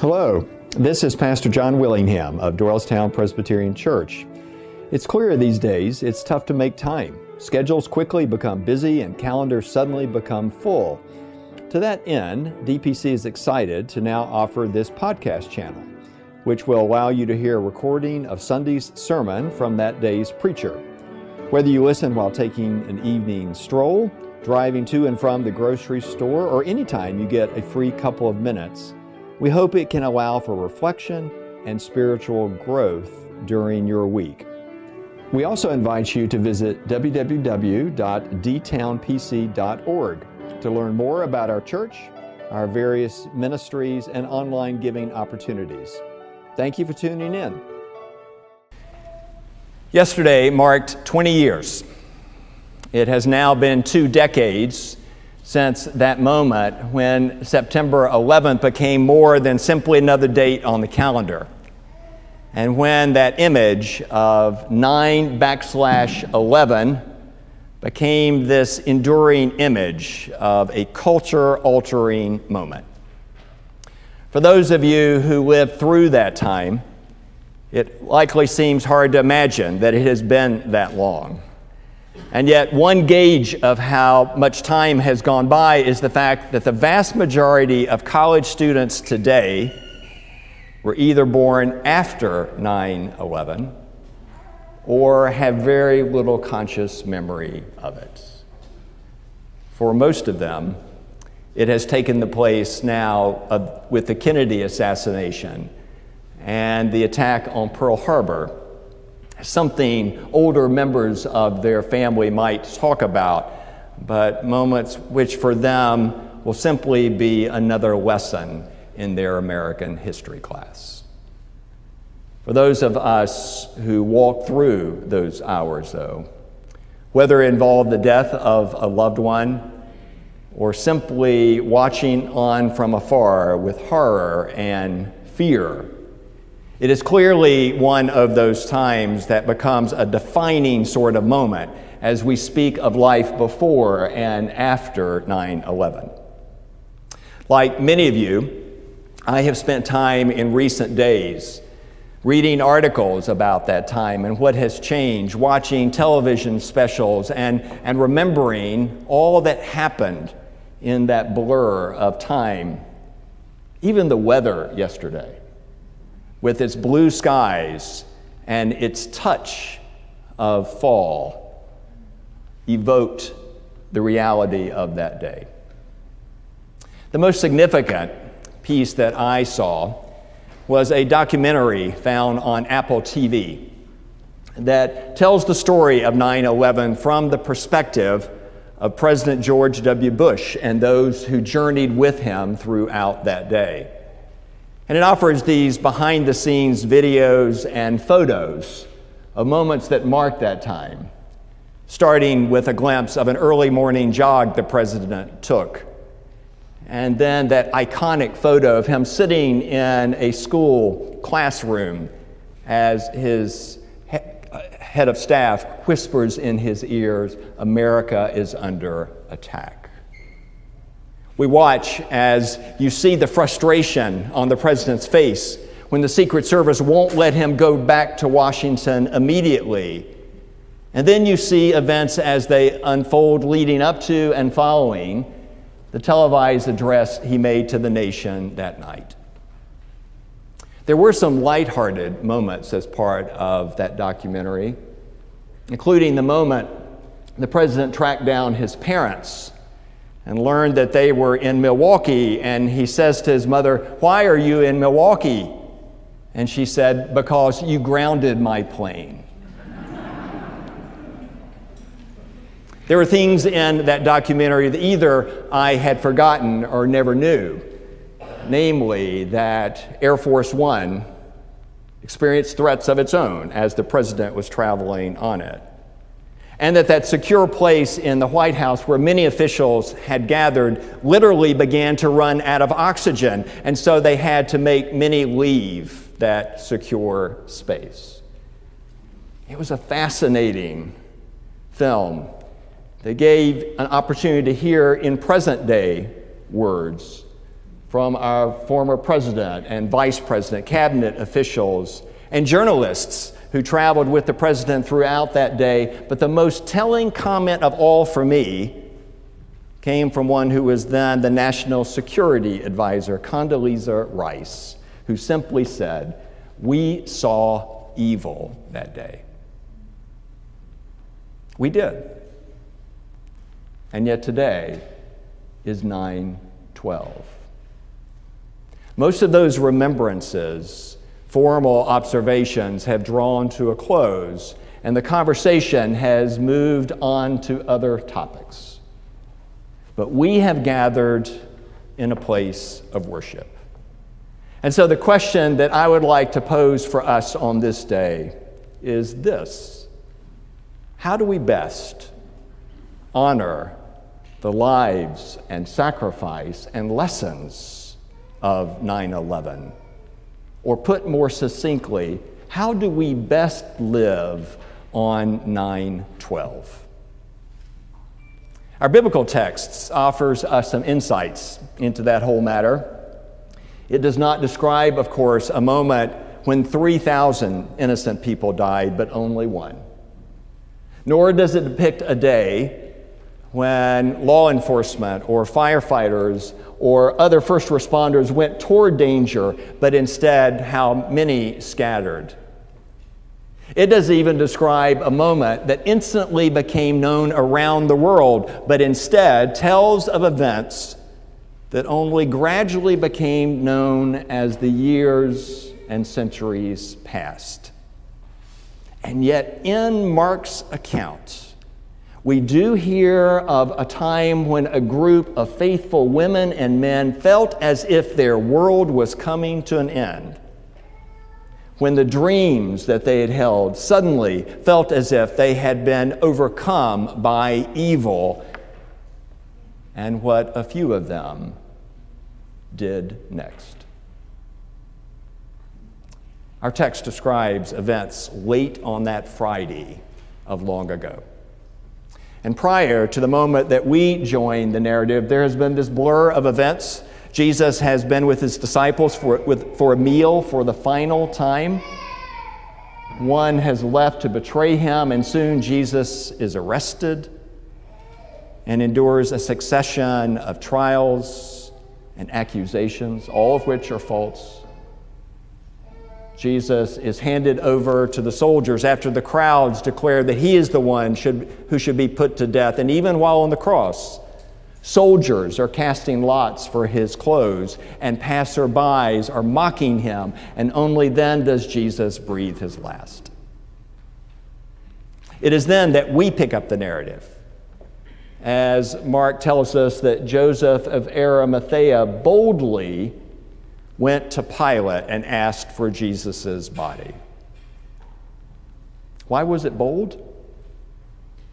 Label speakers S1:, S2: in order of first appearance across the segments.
S1: Hello, this is Pastor John Willingham of Doylestown Presbyterian Church. It's clear these days it's tough to make time. Schedules quickly become busy and calendars suddenly become full. To that end, DPC is excited to now offer this podcast channel, which will allow you to hear a recording of Sunday's sermon from that day's preacher. Whether you listen while taking an evening stroll, driving to and from the grocery store, or anytime you get a free couple of minutes, we hope it can allow for reflection and spiritual growth during your week. We also invite you to visit www.dtownpc.org to learn more about our church, our various ministries, and online giving opportunities. Thank you for tuning in. Yesterday marked 20 years. It has now been two decades since that moment when September 11th became more than simply another date on the calendar. And when that image of 9 backslash 11 became this enduring image of a culture altering moment. For those of you who lived through that time, it likely seems hard to imagine that it has been that long. And yet, one gauge of how much time has gone by is the fact that the vast majority of college students today were either born after 9 11 or have very little conscious memory of it. For most of them, it has taken the place now of, with the Kennedy assassination and the attack on Pearl Harbor something older members of their family might talk about, but moments which for them will simply be another lesson in their American history class. For those of us who walk through those hours, though, whether it involved the death of a loved one or simply watching on from afar with horror and fear it is clearly one of those times that becomes a defining sort of moment as we speak of life before and after 9 11. Like many of you, I have spent time in recent days reading articles about that time and what has changed, watching television specials, and, and remembering all that happened in that blur of time, even the weather yesterday with its blue skies and its touch of fall, evoked the reality of that day. The most significant piece that I saw was a documentary found on Apple TV that tells the story of 9 11 from the perspective of President George W. Bush and those who journeyed with him throughout that day. And it offers these behind the scenes videos and photos of moments that marked that time, starting with a glimpse of an early morning jog the president took. And then that iconic photo of him sitting in a school classroom as his uh, head of staff whispers in his ears, America is under attack. We watch as you see the frustration on the president's face when the Secret Service won't let him go back to Washington immediately. And then you see events as they unfold leading up to and following the televised address he made to the nation that night. There were some lighthearted moments as part of that documentary, including the moment the president tracked down his parents and learned that they were in Milwaukee. And he says to his mother, Why are you in Milwaukee? And she said, Because you grounded my plane. there were things in that documentary that either I had forgotten or never knew, namely that Air Force One experienced threats of its own as the president was traveling on it and that that secure place in the White House where many officials had gathered literally began to run out of oxygen, and so they had to make many leave that secure space. It was a fascinating film that gave an opportunity to hear in present day words from our former president and vice president, cabinet officials, and journalists who traveled with the president throughout that day. But the most telling comment of all for me came from one who was then the national security advisor, Condoleezza Rice, who simply said, We saw evil that day. We did. And yet today is 9 12. Most of those remembrances, formal observations, have drawn to a close, and the conversation has moved on to other topics. But we have gathered in a place of worship. And so, the question that I would like to pose for us on this day is this How do we best honor the lives and sacrifice and lessons of 9 11? Or put more succinctly, how do we best live on 912? Our biblical text offers us some insights into that whole matter. It does not describe, of course, a moment when 3,000 innocent people died, but only one. Nor does it depict a day when law enforcement or firefighters or other first responders went toward danger, but instead how many scattered. It doesn't even describe a moment that instantly became known around the world, but instead tells of events that only gradually became known as the years and centuries passed. And yet, in Mark's account, we do hear of a time when a group of faithful women and men felt as if their world was coming to an end. When the dreams that they had held suddenly felt as if they had been overcome by evil and what a few of them did next. Our text describes events late on that Friday of long ago. And prior to the moment that we join the narrative, there has been this blur of events. Jesus has been with his disciples for, with, for a meal for the final time. One has left to betray him, and soon Jesus is arrested and endures a succession of trials and accusations, all of which are false. Jesus is handed over to the soldiers after the crowds declare that he is the one should, who should be put to death. And even while on the cross, soldiers are casting lots for his clothes, and passerbys are mocking him, and only then does Jesus breathe his last. It is then that we pick up the narrative as Mark tells us that Joseph of Arimathea boldly went to Pilate and asked for Jesus' body. Why was it bold?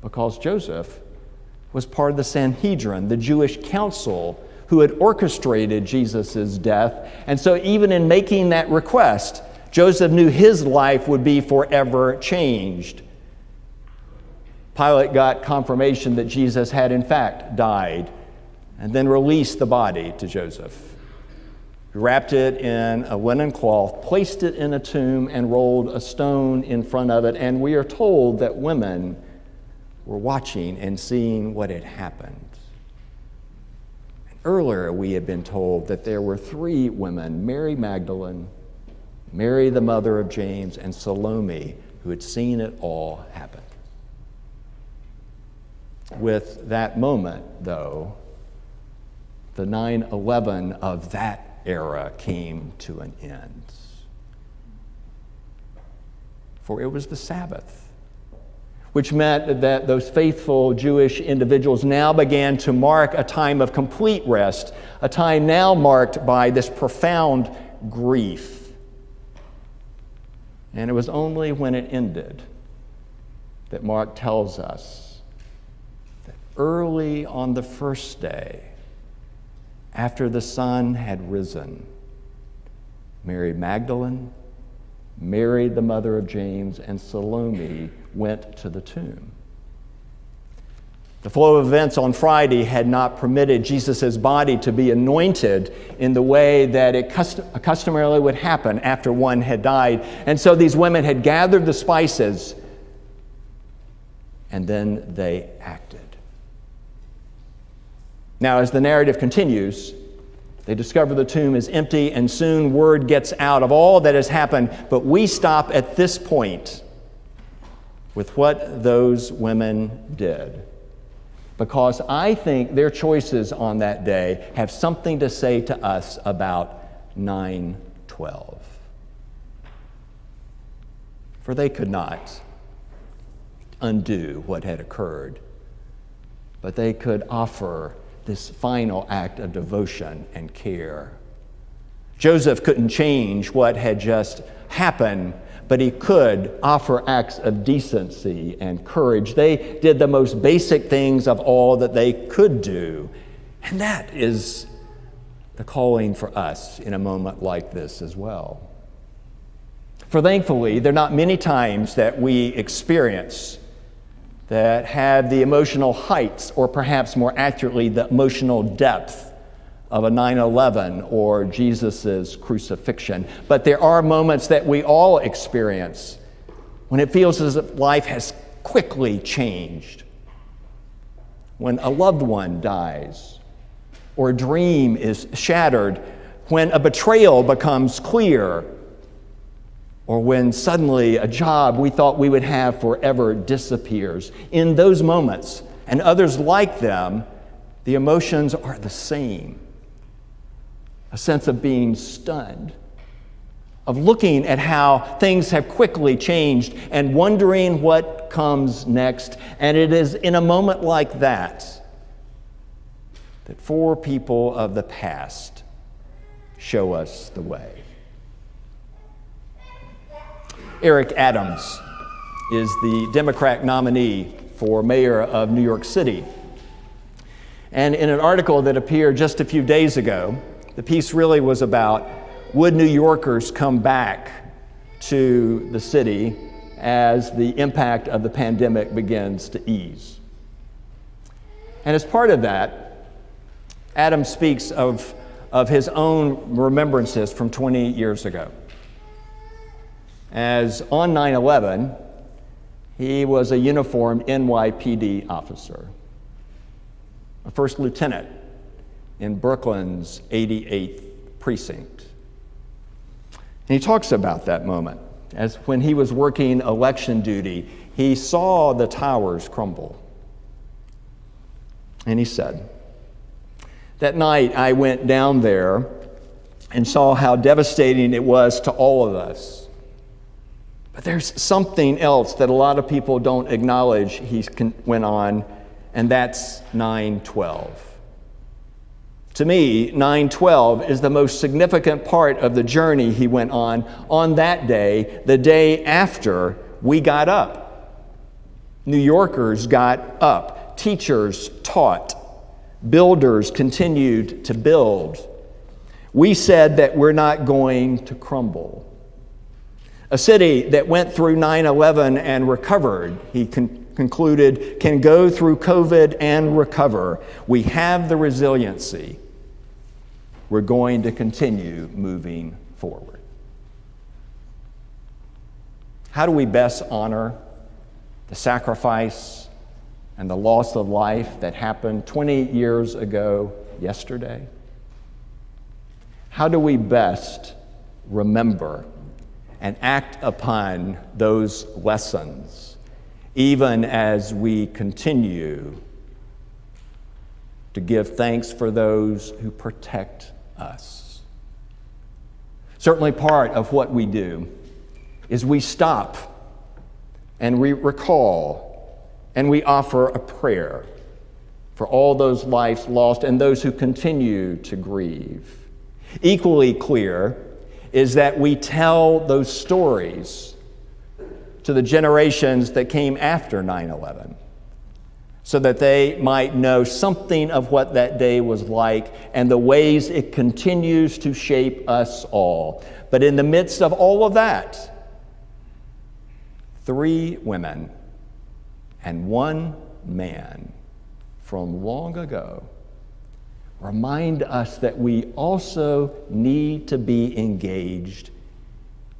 S1: Because Joseph was part of the Sanhedrin, the Jewish council who had orchestrated Jesus' death. And so, even in making that request, Joseph knew his life would be forever changed. Pilate got confirmation that Jesus had, in fact, died and then released the body to Joseph. Wrapped it in a linen cloth, placed it in a tomb, and rolled a stone in front of it. And we are told that women were watching and seeing what had happened. Earlier, we had been told that there were three women Mary Magdalene, Mary, the mother of James, and Salome, who had seen it all happen. With that moment, though, the 9 11 of that era came to an end. For it was the Sabbath, which meant that those faithful Jewish individuals now began to mark a time of complete rest, a time now marked by this profound grief. And it was only when it ended that Mark tells us that early on the first day, after the sun had risen, Mary Magdalene, Mary, the mother of James, and Salome went to the tomb. The flow of events on Friday had not permitted Jesus' body to be anointed in the way that it customarily would happen after one had died. And so these women had gathered the spices and then they acted. Now, as the narrative continues, they discover the tomb is empty, and soon word gets out of all that has happened. But we stop at this point with what those women did because I think their choices on that day have something to say to us about 912. For they could not undo what had occurred, but they could offer this final act of devotion and care. Joseph couldn't change what had just happened but he could offer acts of decency and courage. They did the most basic things of all that they could do. And that is the calling for us in a moment like this as well. For thankfully, there are not many times that we experience that have the emotional heights, or perhaps more accurately, the emotional depth of a 9 11 or Jesus' crucifixion. But there are moments that we all experience when it feels as if life has quickly changed. When a loved one dies, or a dream is shattered, when a betrayal becomes clear, or when suddenly a job we thought we would have forever disappears. In those moments, and others like them, the emotions are the same a sense of being stunned, of looking at how things have quickly changed and wondering what comes next. And it is in a moment like that that four people of the past show us the way. Eric Adams is the Democrat nominee for mayor of New York City. And in an article that appeared just a few days ago, the piece really was about would New Yorkers come back to the city as the impact of the pandemic begins to ease? And as part of that, Adam speaks of, of his own remembrances from 20 years ago. As on 9 11, he was a uniformed NYPD officer, a first lieutenant in Brooklyn's 88th precinct. And he talks about that moment as when he was working election duty, he saw the towers crumble. And he said, That night I went down there and saw how devastating it was to all of us. But there's something else that a lot of people don't acknowledge, he went on, and that's 912. To me, 912 is the most significant part of the journey he went on on that day, the day after we got up. New Yorkers got up, teachers taught, builders continued to build. We said that we're not going to crumble. A city that went through 9 11 and recovered, he con- concluded, can go through COVID and recover. We have the resiliency we're going to continue moving forward. How do we best honor the sacrifice and the loss of life that happened 20 years ago yesterday? How do we best remember and act upon those lessons even as we continue to give thanks for those who protect us. Certainly, part of what we do is we stop and we recall and we offer a prayer for all those lives lost and those who continue to grieve. Equally clear is that we tell those stories to the generations that came after 9 11 so that they might know something of what that day was like and the ways it continues to shape us all. But in the midst of all of that, three women and one man from long ago remind us that we also need to be engaged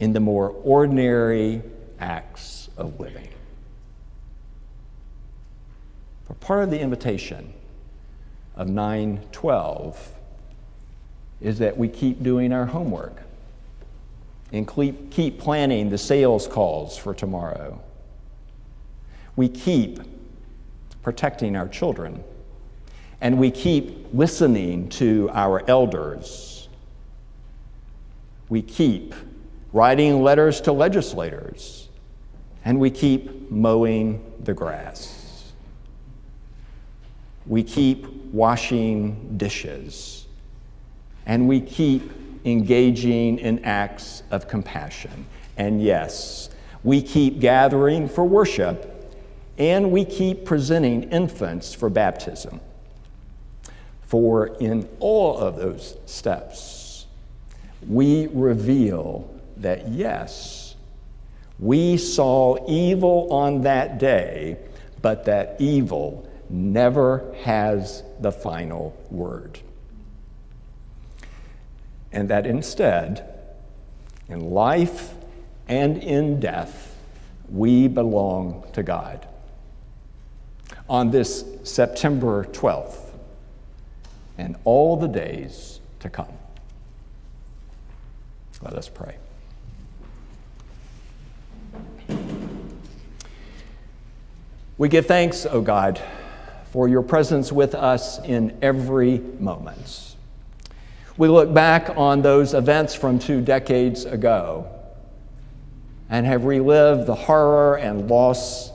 S1: in the more ordinary acts of living. For part of the invitation of 912 is that we keep doing our homework and keep planning the sales calls for tomorrow. We keep protecting our children and we keep listening to our elders. We keep writing letters to legislators, and we keep mowing the grass. We keep washing dishes, and we keep engaging in acts of compassion. And yes, we keep gathering for worship, and we keep presenting infants for baptism. For in all of those steps, we reveal that yes, we saw evil on that day, but that evil never has the final word. And that instead, in life and in death, we belong to God. On this September 12th, and all the days to come. Let us pray. We give thanks, O God, for your presence with us in every moment. We look back on those events from two decades ago and have relived the horror and loss,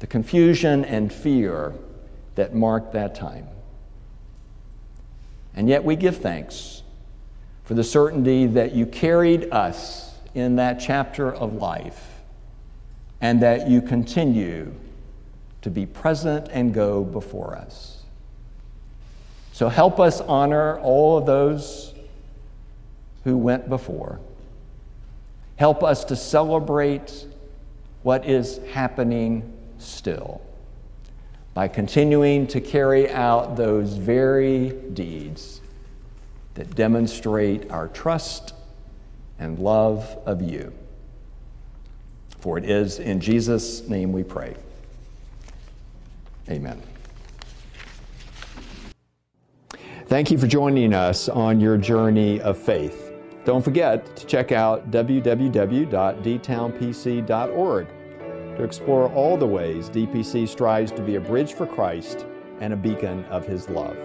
S1: the confusion and fear that marked that time. And yet we give thanks for the certainty that you carried us in that chapter of life and that you continue to be present and go before us. So help us honor all of those who went before. Help us to celebrate what is happening still by continuing to carry out those very deeds that demonstrate our trust and love of you. For it is in Jesus' name we pray. Amen. Thank you for joining us on your journey of faith. Don't forget to check out www.dtownpc.org to explore all the ways DPC strives to be a bridge for Christ and a beacon of His love.